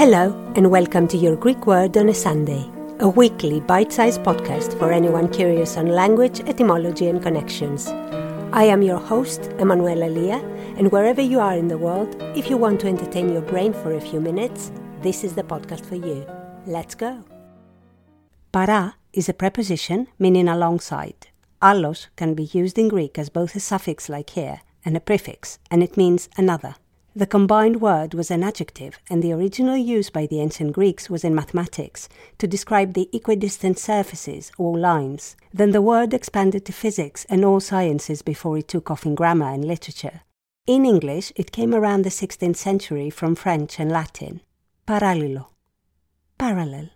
Hello, and welcome to Your Greek Word on a Sunday, a weekly bite sized podcast for anyone curious on language, etymology, and connections. I am your host, Emanuela Lia, and wherever you are in the world, if you want to entertain your brain for a few minutes, this is the podcast for you. Let's go. Para is a preposition meaning alongside. Allos can be used in Greek as both a suffix like here and a prefix, and it means another. The combined word was an adjective, and the original use by the ancient Greeks was in mathematics to describe the equidistant surfaces or lines. Then the word expanded to physics and all sciences before it took off in grammar and literature. In English, it came around the 16th century from French and Latin. Parallelo. Parallel.